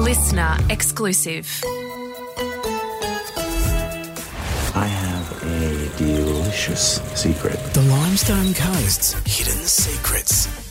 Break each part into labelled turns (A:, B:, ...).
A: listener exclusive.
B: I have a delicious secret.
C: The Limestone Coast's hidden secrets.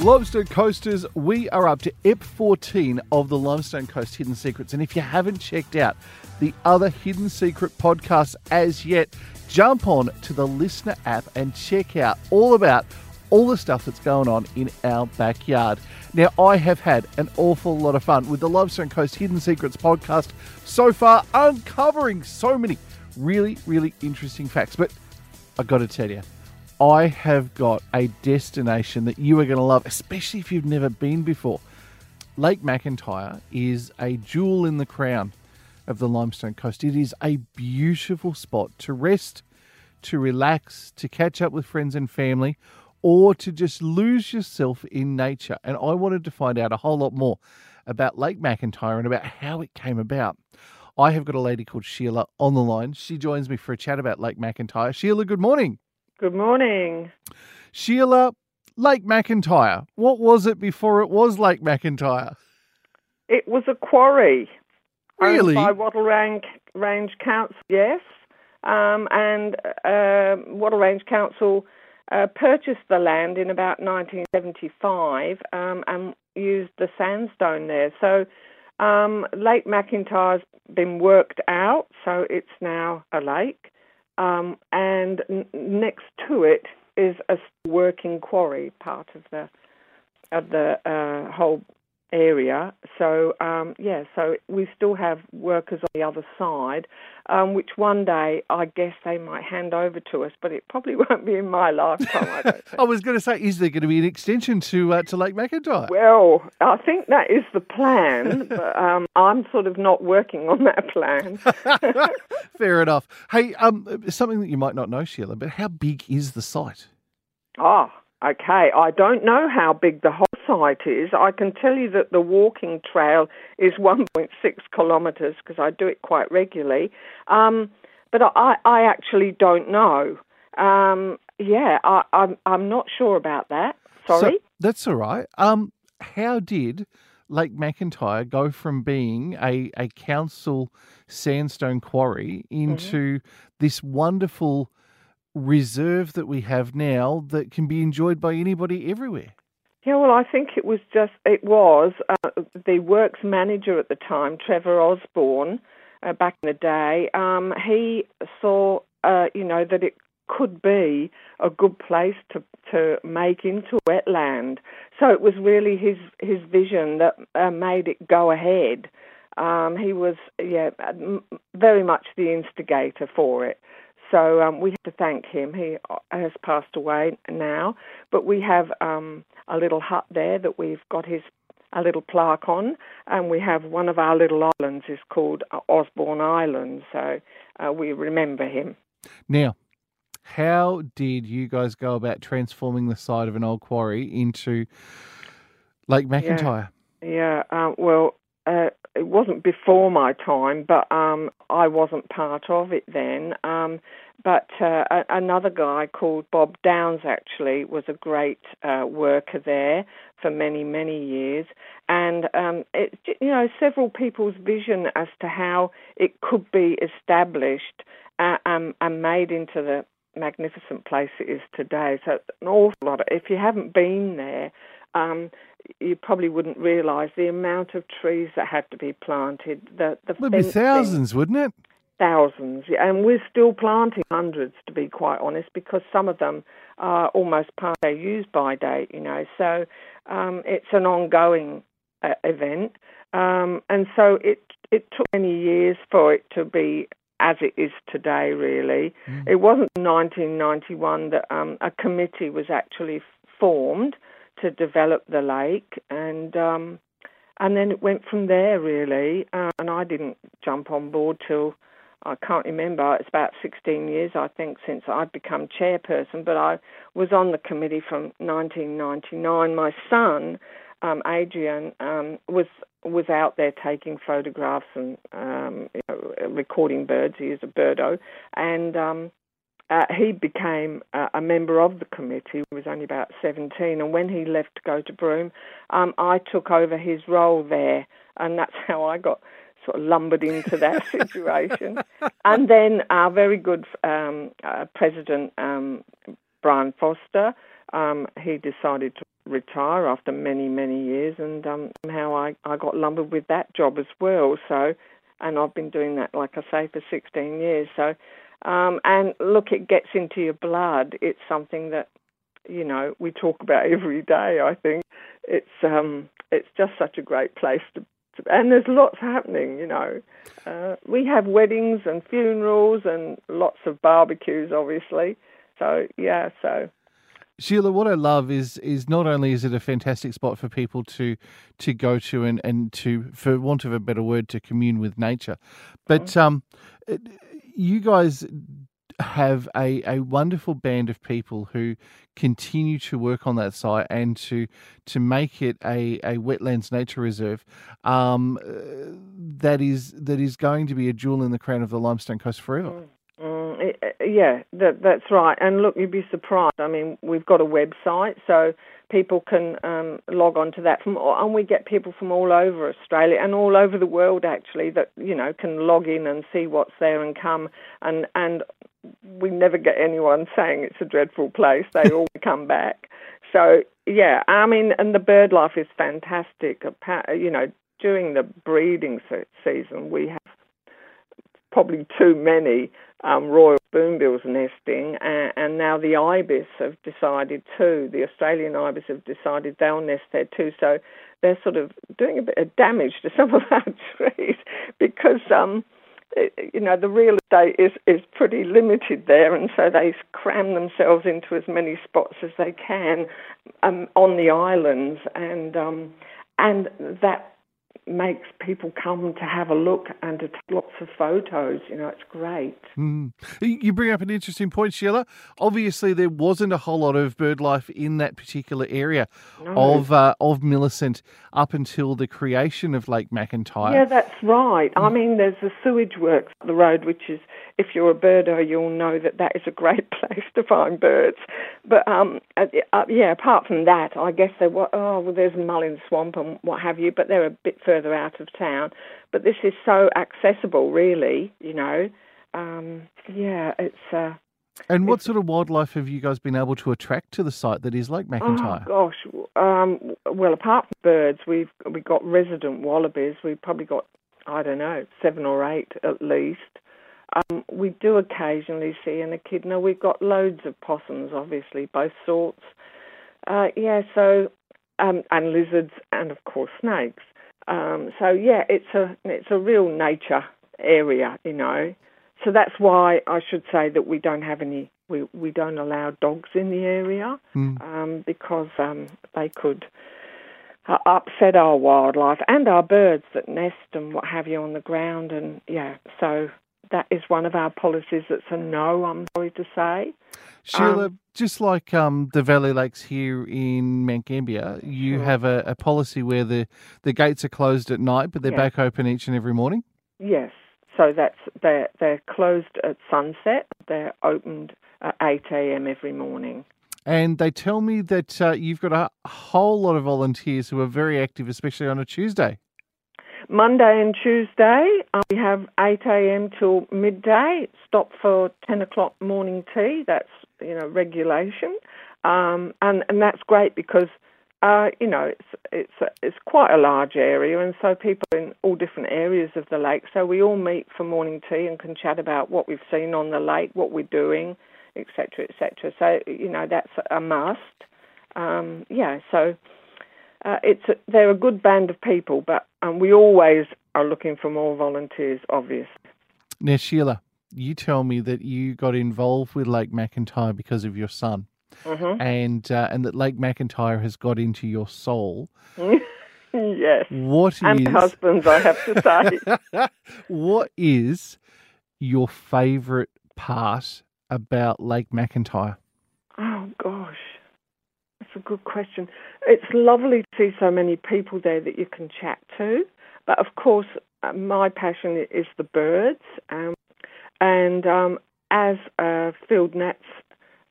D: Limestone Coasters, we are up to EP 14 of the Limestone Coast Hidden Secrets. And if you haven't checked out the other Hidden Secret podcasts as yet, jump on to the LiSTNR app and check out all about all the stuff that's going on in our backyard. Now, I have had an awful lot of fun with the Limestone Coast Hidden Secrets podcast so far, uncovering so many really, really interesting facts. But I got to tell you, I have got a destination that you are going to love, especially if you've never been before. Lake McIntyre is a jewel in the crown of the Limestone Coast. It is a beautiful spot to rest, to relax, to catch up with friends and family, or to just lose yourself in nature. And I wanted to find out a whole lot more about Lake McIntyre and about how it came about. I have got a lady called Sheila on the line. She joins me for a chat about Lake McIntyre. Sheila, good morning.
E: Good morning.
D: Sheila, Lake McIntyre. What was it before it was Lake McIntyre?
E: It was a quarry.
D: Really?
E: By Wattle Range, Range Council, yes. Um, and uh, Wattle Range Council uh, purchased the land in about 1975 um, and used the sandstone there. So um, Lake McIntyre's been worked out, so it's now a lake. Um, and n- next to it is a working quarry, part of the of the uh, whole area. So um, yeah, so we still have workers on the other side, um, which one day I guess they might hand over to us, but it probably won't be in my lifetime. I.
D: I was going to say, is there going to be an extension to uh, to Lake McIntyre?
E: Well, I think that is the plan, but um, I'm sort of not working on that plan.
D: Fair enough. Hey, um, something that you might not know, Sheila, but how big is the site?
E: Oh, okay. I don't know how big the whole site is. I can tell you that the walking trail is 1.6 kilometres because I do it quite regularly. Um, but I, I actually don't know. Um, yeah, I, I'm, I'm not sure about that. Sorry.
D: So, that's all right. Um, how did Lake McIntyre go from being a, a council sandstone quarry into this wonderful reserve that we have now that can be enjoyed by anybody everywhere?
E: Yeah, well, I think it was just, it was uh, the works manager at the time, Trevor Osborne, uh, back in the day. Um, he saw, uh, you know, that it could be a good place to to make into wetland. So it was really his his vision that uh, made it go ahead. Um, he was, yeah, very much the instigator for it. So um, we have to thank him. He uh, has passed away now, but we have um, a little hut there that we've got his a little plaque on, and we have one of our little islands is called uh, Osborne Island. So uh, we remember him.
D: Now, how did you guys go about transforming the site of an old quarry into Lake McIntyre?
E: Yeah, uh, well, uh, it wasn't before my time, but um, I wasn't part of it then. Um, but uh, a- another guy called Bob Downs actually was a great uh, worker there for many, many years, and um, it, you know several people's vision as to how it could be established uh, um, and made into the magnificent place it is today. So an awful lot. Of, if you haven't been there, um, you probably wouldn't realise the amount of trees that had to be planted. The the
D: Would be thousands, wouldn't it?
E: Thousands, and we're still planting hundreds to be quite honest, because some of them are almost past their use by date. You know, so um, it's an ongoing uh, event, um, and so it it took many years for it to be as it is today. Really, it wasn't 1991 that um, a committee was actually formed to develop the lake, and um, and then it went from there really. Uh, and I didn't jump on board till I can't remember. It's about 16 years I think since I've become chairperson, but I was on the committee from 1999. My son, um, Adrian, um, was was out there taking photographs and um, you know, recording birds. He is a birdo, and um, uh, he became uh, a member of the committee. He was only about 17, and when he left to go to Broome, um, I took over his role there, and that's how I got sort of lumbered into that situation. and then our very good um, uh, president, um, Brian Foster, um, he decided to retire after many, many years, and um, somehow I, I got lumbered with that job as well. So, and I've been doing that, like I say, for 16 years. So, um, and look, it gets into your blood. It's something that you know we talk about every day. I think it's um, it's just such a great place to, to and there's lots happening. You know, uh, we have weddings and funerals and lots of barbecues, obviously. So yeah, so
D: Sheila, what I love is is not only is it a fantastic spot for people to to go to and, and to, for want of a better word, to commune with nature, but mm. um, you guys have a, a wonderful band of people who continue to work on that site and to to make it a, a wetlands nature reserve um, that is that is going to be a jewel in the crown of the limestone coast forever. Mm.
E: Mm, yeah, that, that's right. And look, you'd be surprised. I mean, we've got a website, so people can um, log on to that from, and we get people from all over Australia and all over the world actually that you know can log in and see what's there and come and and we never get anyone saying it's a dreadful place. They all come back. So yeah, I mean, and the bird life is fantastic. You know, during the breeding season, we have probably too many um, royal spoonbills nesting, and, and, now the ibis have decided too. The Australian ibis have decided they'll nest there too. So they're sort of doing a bit of damage to some of our trees because, um, you know, the real estate is is pretty limited there, and so they cram themselves into as many spots as they can um, on the islands, and um, and that makes people come to have a look and to take lots of photos. You know, it's great.
D: Mm. You bring up an interesting point, Sheila. Obviously, there wasn't a whole lot of bird life in that particular area no. of uh, of Millicent up until the creation of Lake McIntyre.
E: Yeah, that's right. I mean, there's the sewage works up the road, which is, if you're a birder, you'll know that that is a great place to find birds. But um, uh, uh, yeah, apart from that, I guess there were, oh, well, there's Mullins Swamp and what have you, but there are a bit further out of town. But this is so accessible, really, you know. Um, yeah, it's. Uh,
D: and what sort of wildlife have you guys been able to attract to the site that is Lake McIntyre?
E: Oh gosh, um, well apart from birds, we've we got resident wallabies. We've probably got I don't know seven or eight at least. Um, we do occasionally see an echidna. We've got loads of possums, obviously, both sorts. Uh, yeah, so um, and lizards and of course snakes. Um, so yeah, it's a it's a real nature area, you know. So that's why I should say that we don't have any. We we don't allow dogs in the area mm. um, because um, they could uh, upset our wildlife and our birds that nest and what have you on the ground. And yeah, so that is one of our policies that's a no, I'm sorry to say.
D: Sheila, um, just like um, the Valley Lakes here in Mount Gambier, you sure. have a, a, policy where the, the gates are closed at night, but they're yes. back open each and every morning?
E: Yes. So that's they're, they're closed at sunset. They're opened at 8 a.m. every morning.
D: And they tell me that uh, you've got a whole lot of volunteers who are very active, especially on a Tuesday.
E: Monday and Tuesday, um, we have 8 a.m. till midday. Stop for 10 o'clock morning tea. That's you know regulation, um, and and that's great because uh, you know it's it's it's quite a large area, and so people in all different areas of the lake. So we all meet for morning tea and can chat about what we've seen on the lake, what we're doing, etc., etc. So you know that's a must. Um, yeah, so uh, it's a, they're a good band of people, but um, we always are looking for more volunteers, obviously.
D: Now, Sheila, you tell me that you got involved with Lake McIntyre because of your son, mm-hmm. and uh, and that Lake McIntyre has got into your soul.
E: yes.
D: What
E: and
D: is...
E: husbands, I have to
D: say. what is your favourite part about Lake McIntyre?
E: Oh gosh, a good question. It's lovely to see so many people there that you can chat to. But of course, uh, my passion is the birds, um, and um, as uh, field nats,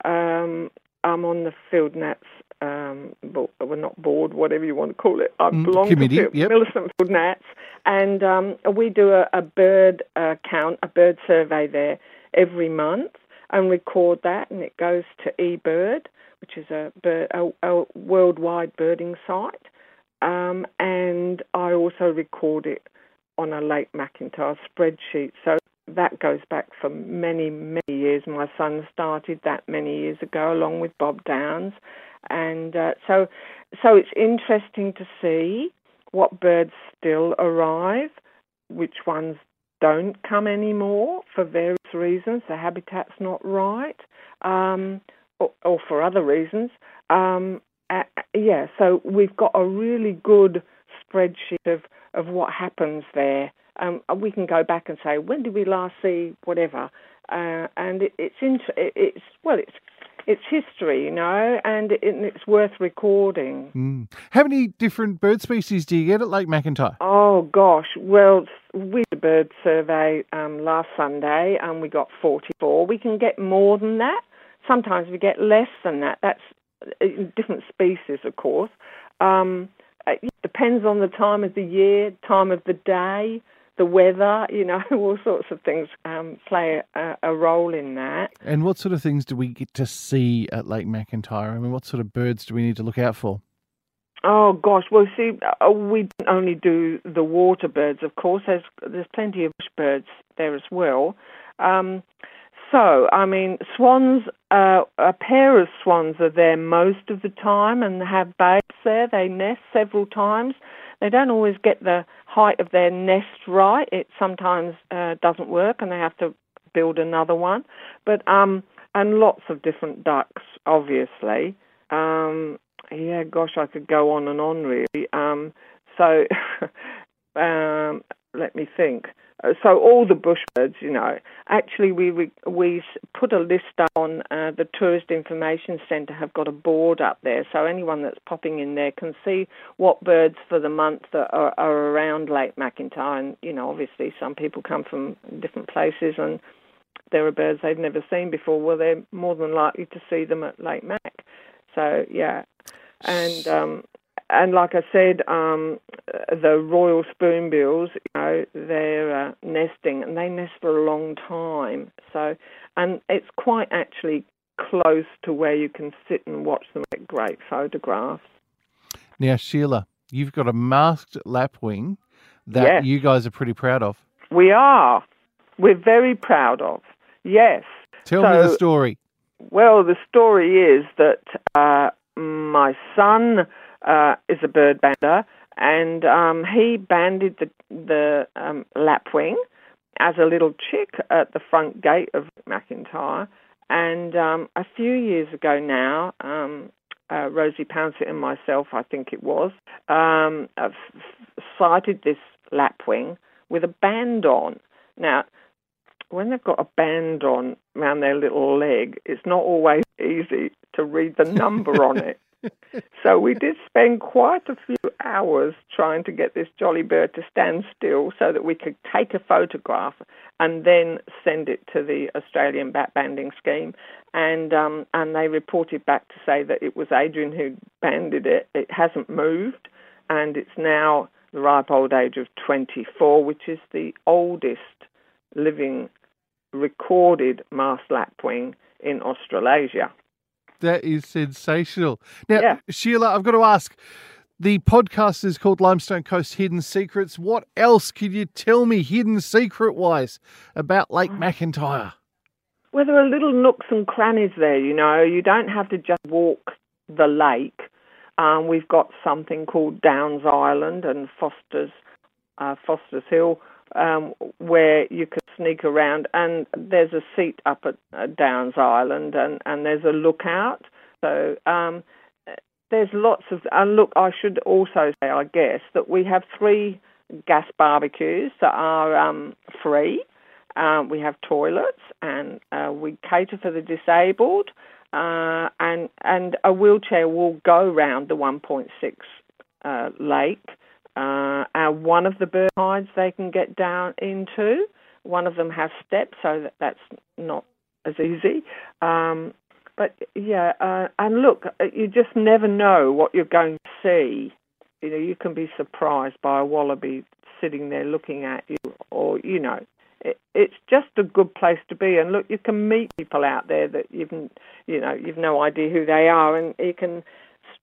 E: um, I'm on the field nats. Um, bo- well, not board, whatever you want to call it. I
D: Mm,
E: belong
D: committee,
E: to
D: yep.
E: Millicent Field Nats, and um, we do a, a bird uh, count, a bird survey there every month, and record that, and it goes to eBird, which is a, a, a worldwide birding site, um, and I also record it on a Lake McIntyre spreadsheet. So that goes back for many, many years. My son started that many years ago, along with Bob Downs, and uh, so so it's interesting to see what birds still arrive, which ones don't come anymore for various reasons. The habitat's not right, um, or, or for other reasons. Um, uh, yeah, so we've got a really good spreadsheet of, of what happens there. Um, we can go back and say when did we last see whatever, uh, and it, it's int- it, it's well, it's it's history, you know, and it, it's worth recording.
D: Mm. How many different bird species do you get at Lake McIntyre?
E: Oh gosh, well, we did a bird survey um, last Sunday, and we got 44. We can get more than that. Sometimes we get less than that. That's uh, different species, of course. Um, it depends on the time of the year, time of the day, the weather. You know, all sorts of things um, play a, a role in that.
D: And what sort of things do we get to see at Lake McIntyre? I mean, what sort of birds do we need to look out for?
E: Oh gosh, well, see, uh, we only do the water birds, of course. There's there's plenty of bush birds there as well. Um, so, I mean, swans, uh, a pair of swans are there most of the time and have babes there. They nest several times. They don't always get the height of their nest right. It sometimes uh, doesn't work, and they have to build another one. But um, and lots of different ducks, obviously. Um, yeah, gosh, I could go on and on really. Um, so, um, let me think. Uh, So all the bush birds, you know, actually we we, we put a list on uh, the Tourist Information Centre. Have got a board up there, so anyone that's popping in there can see what birds for the month that are, are around Lake McIntyre. And you know, obviously some people come from different places and there are birds they've never seen before. Well, they're more than likely to see them at Lake Mac. So yeah, and um, and like I said, um, the royal spoonbills, you know, they're uh, nesting and they nest for a long time. So, and it's quite actually close to where you can sit and watch them get great photographs.
D: Now, Sheila, you've got a masked lapwing that
E: Yes.
D: you guys are pretty proud of.
E: We are. We're very proud of. Yes.
D: Tell me the story.
E: Well, the story is that uh, my son uh, is a bird bander, and um, he banded the the um, lapwing as a little chick at the front gate of McIntyre. And um, a few years ago now, um, uh, Rosie Pouncett and myself, I think it was, um, sighted this lapwing with a band on. Now, when they've got a band on around their little leg, it's not always easy to read the number on it. So we did spend quite a few hours trying to get this jolly bird to stand still so that we could take a photograph and then send it to the Australian Bat Banding Scheme. And um, and they reported back to say that it was Adrian who banded it. It hasn't moved, and it's now the ripe old age of 24, which is the oldest living recorded masked lapwing in Australasia.
D: That is sensational. Now,
E: Yeah.
D: Sheila, I've got to ask the podcast is called Limestone Coast Hidden Secrets. What else could you tell me, hidden secret wise, about Lake McIntyre?
E: Well, there are little nooks and crannies there, you know. You don't have to just walk the lake. Um, we've got something called Downs Island and Foster's uh, Foster's Hill, um, where you can sneak around, and there's a seat up at Downs Island, and, and there's a lookout. So um, there's lots of. And look, I should also say, I guess, that we have three gas barbecues that are um, free. Um, we have toilets, and uh, we cater for the disabled, uh, and and a wheelchair will go round the 1.6 uh, lake. Uh, and one of the bird hides they can get down into. One of them has steps, so that that's not as easy. Um, but yeah, uh, and look, uh, you just never know what you're going to see. You know, you can be surprised by a wallaby sitting there looking at you, or you know, it, it's just a good place to be. And look, you can meet people out there that you've, you know, you've no idea who they are, and you can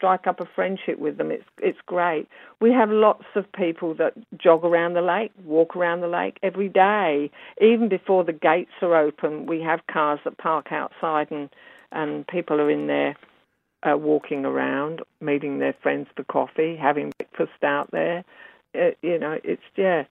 E: strike up a friendship with them. It's it's great. We have lots of people that jog around the lake, walk around the lake every day. Even before the gates are open, we have cars that park outside, and and people are in there uh, walking around, meeting their friends for coffee, having breakfast out there. Uh, you know, it's yeah,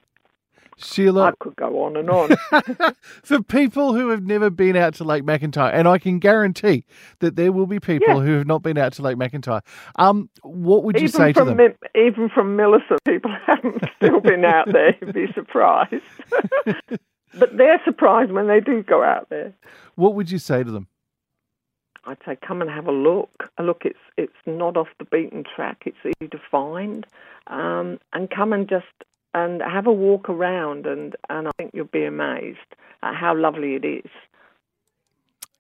D: Sheila.
E: I could go on and on.
D: For people who have never been out to Lake McIntyre, and I can guarantee that there will be people
E: Yeah.
D: who have not been out to Lake McIntyre, um, what would you
E: even
D: say to them?
E: Mi- even from Millicent, people haven't still been out there. You'd be surprised. but they're surprised when they do go out there.
D: What would you say to them?
E: I'd say come and have a look. A look, it's it's not off the beaten track. It's easy to find, um, and come and just and have a walk around, and and I think you'll be amazed at how lovely it is.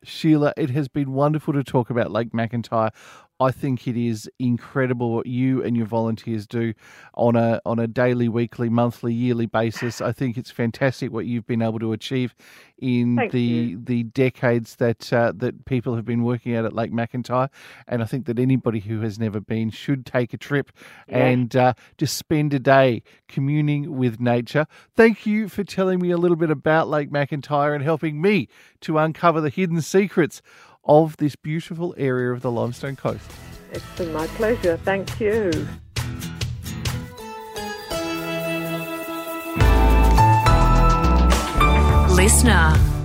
D: Sheila, it has been wonderful to talk about Lake McIntyre. I think it is incredible what you and your volunteers do on a on a daily, weekly, monthly, yearly basis. I think it's fantastic what you've been able to achieve in
E: Thank
D: the
E: you.
D: the decades that uh, that people have been working out at Lake McIntyre. And I think that anybody who has never been should take a trip and uh, just spend a day communing with nature. Thank you for telling me a little bit about Lake McIntyre and helping me to uncover the hidden secrets of this beautiful area of the Limestone Coast.
E: It's been my pleasure. Thank you.
A: Listener.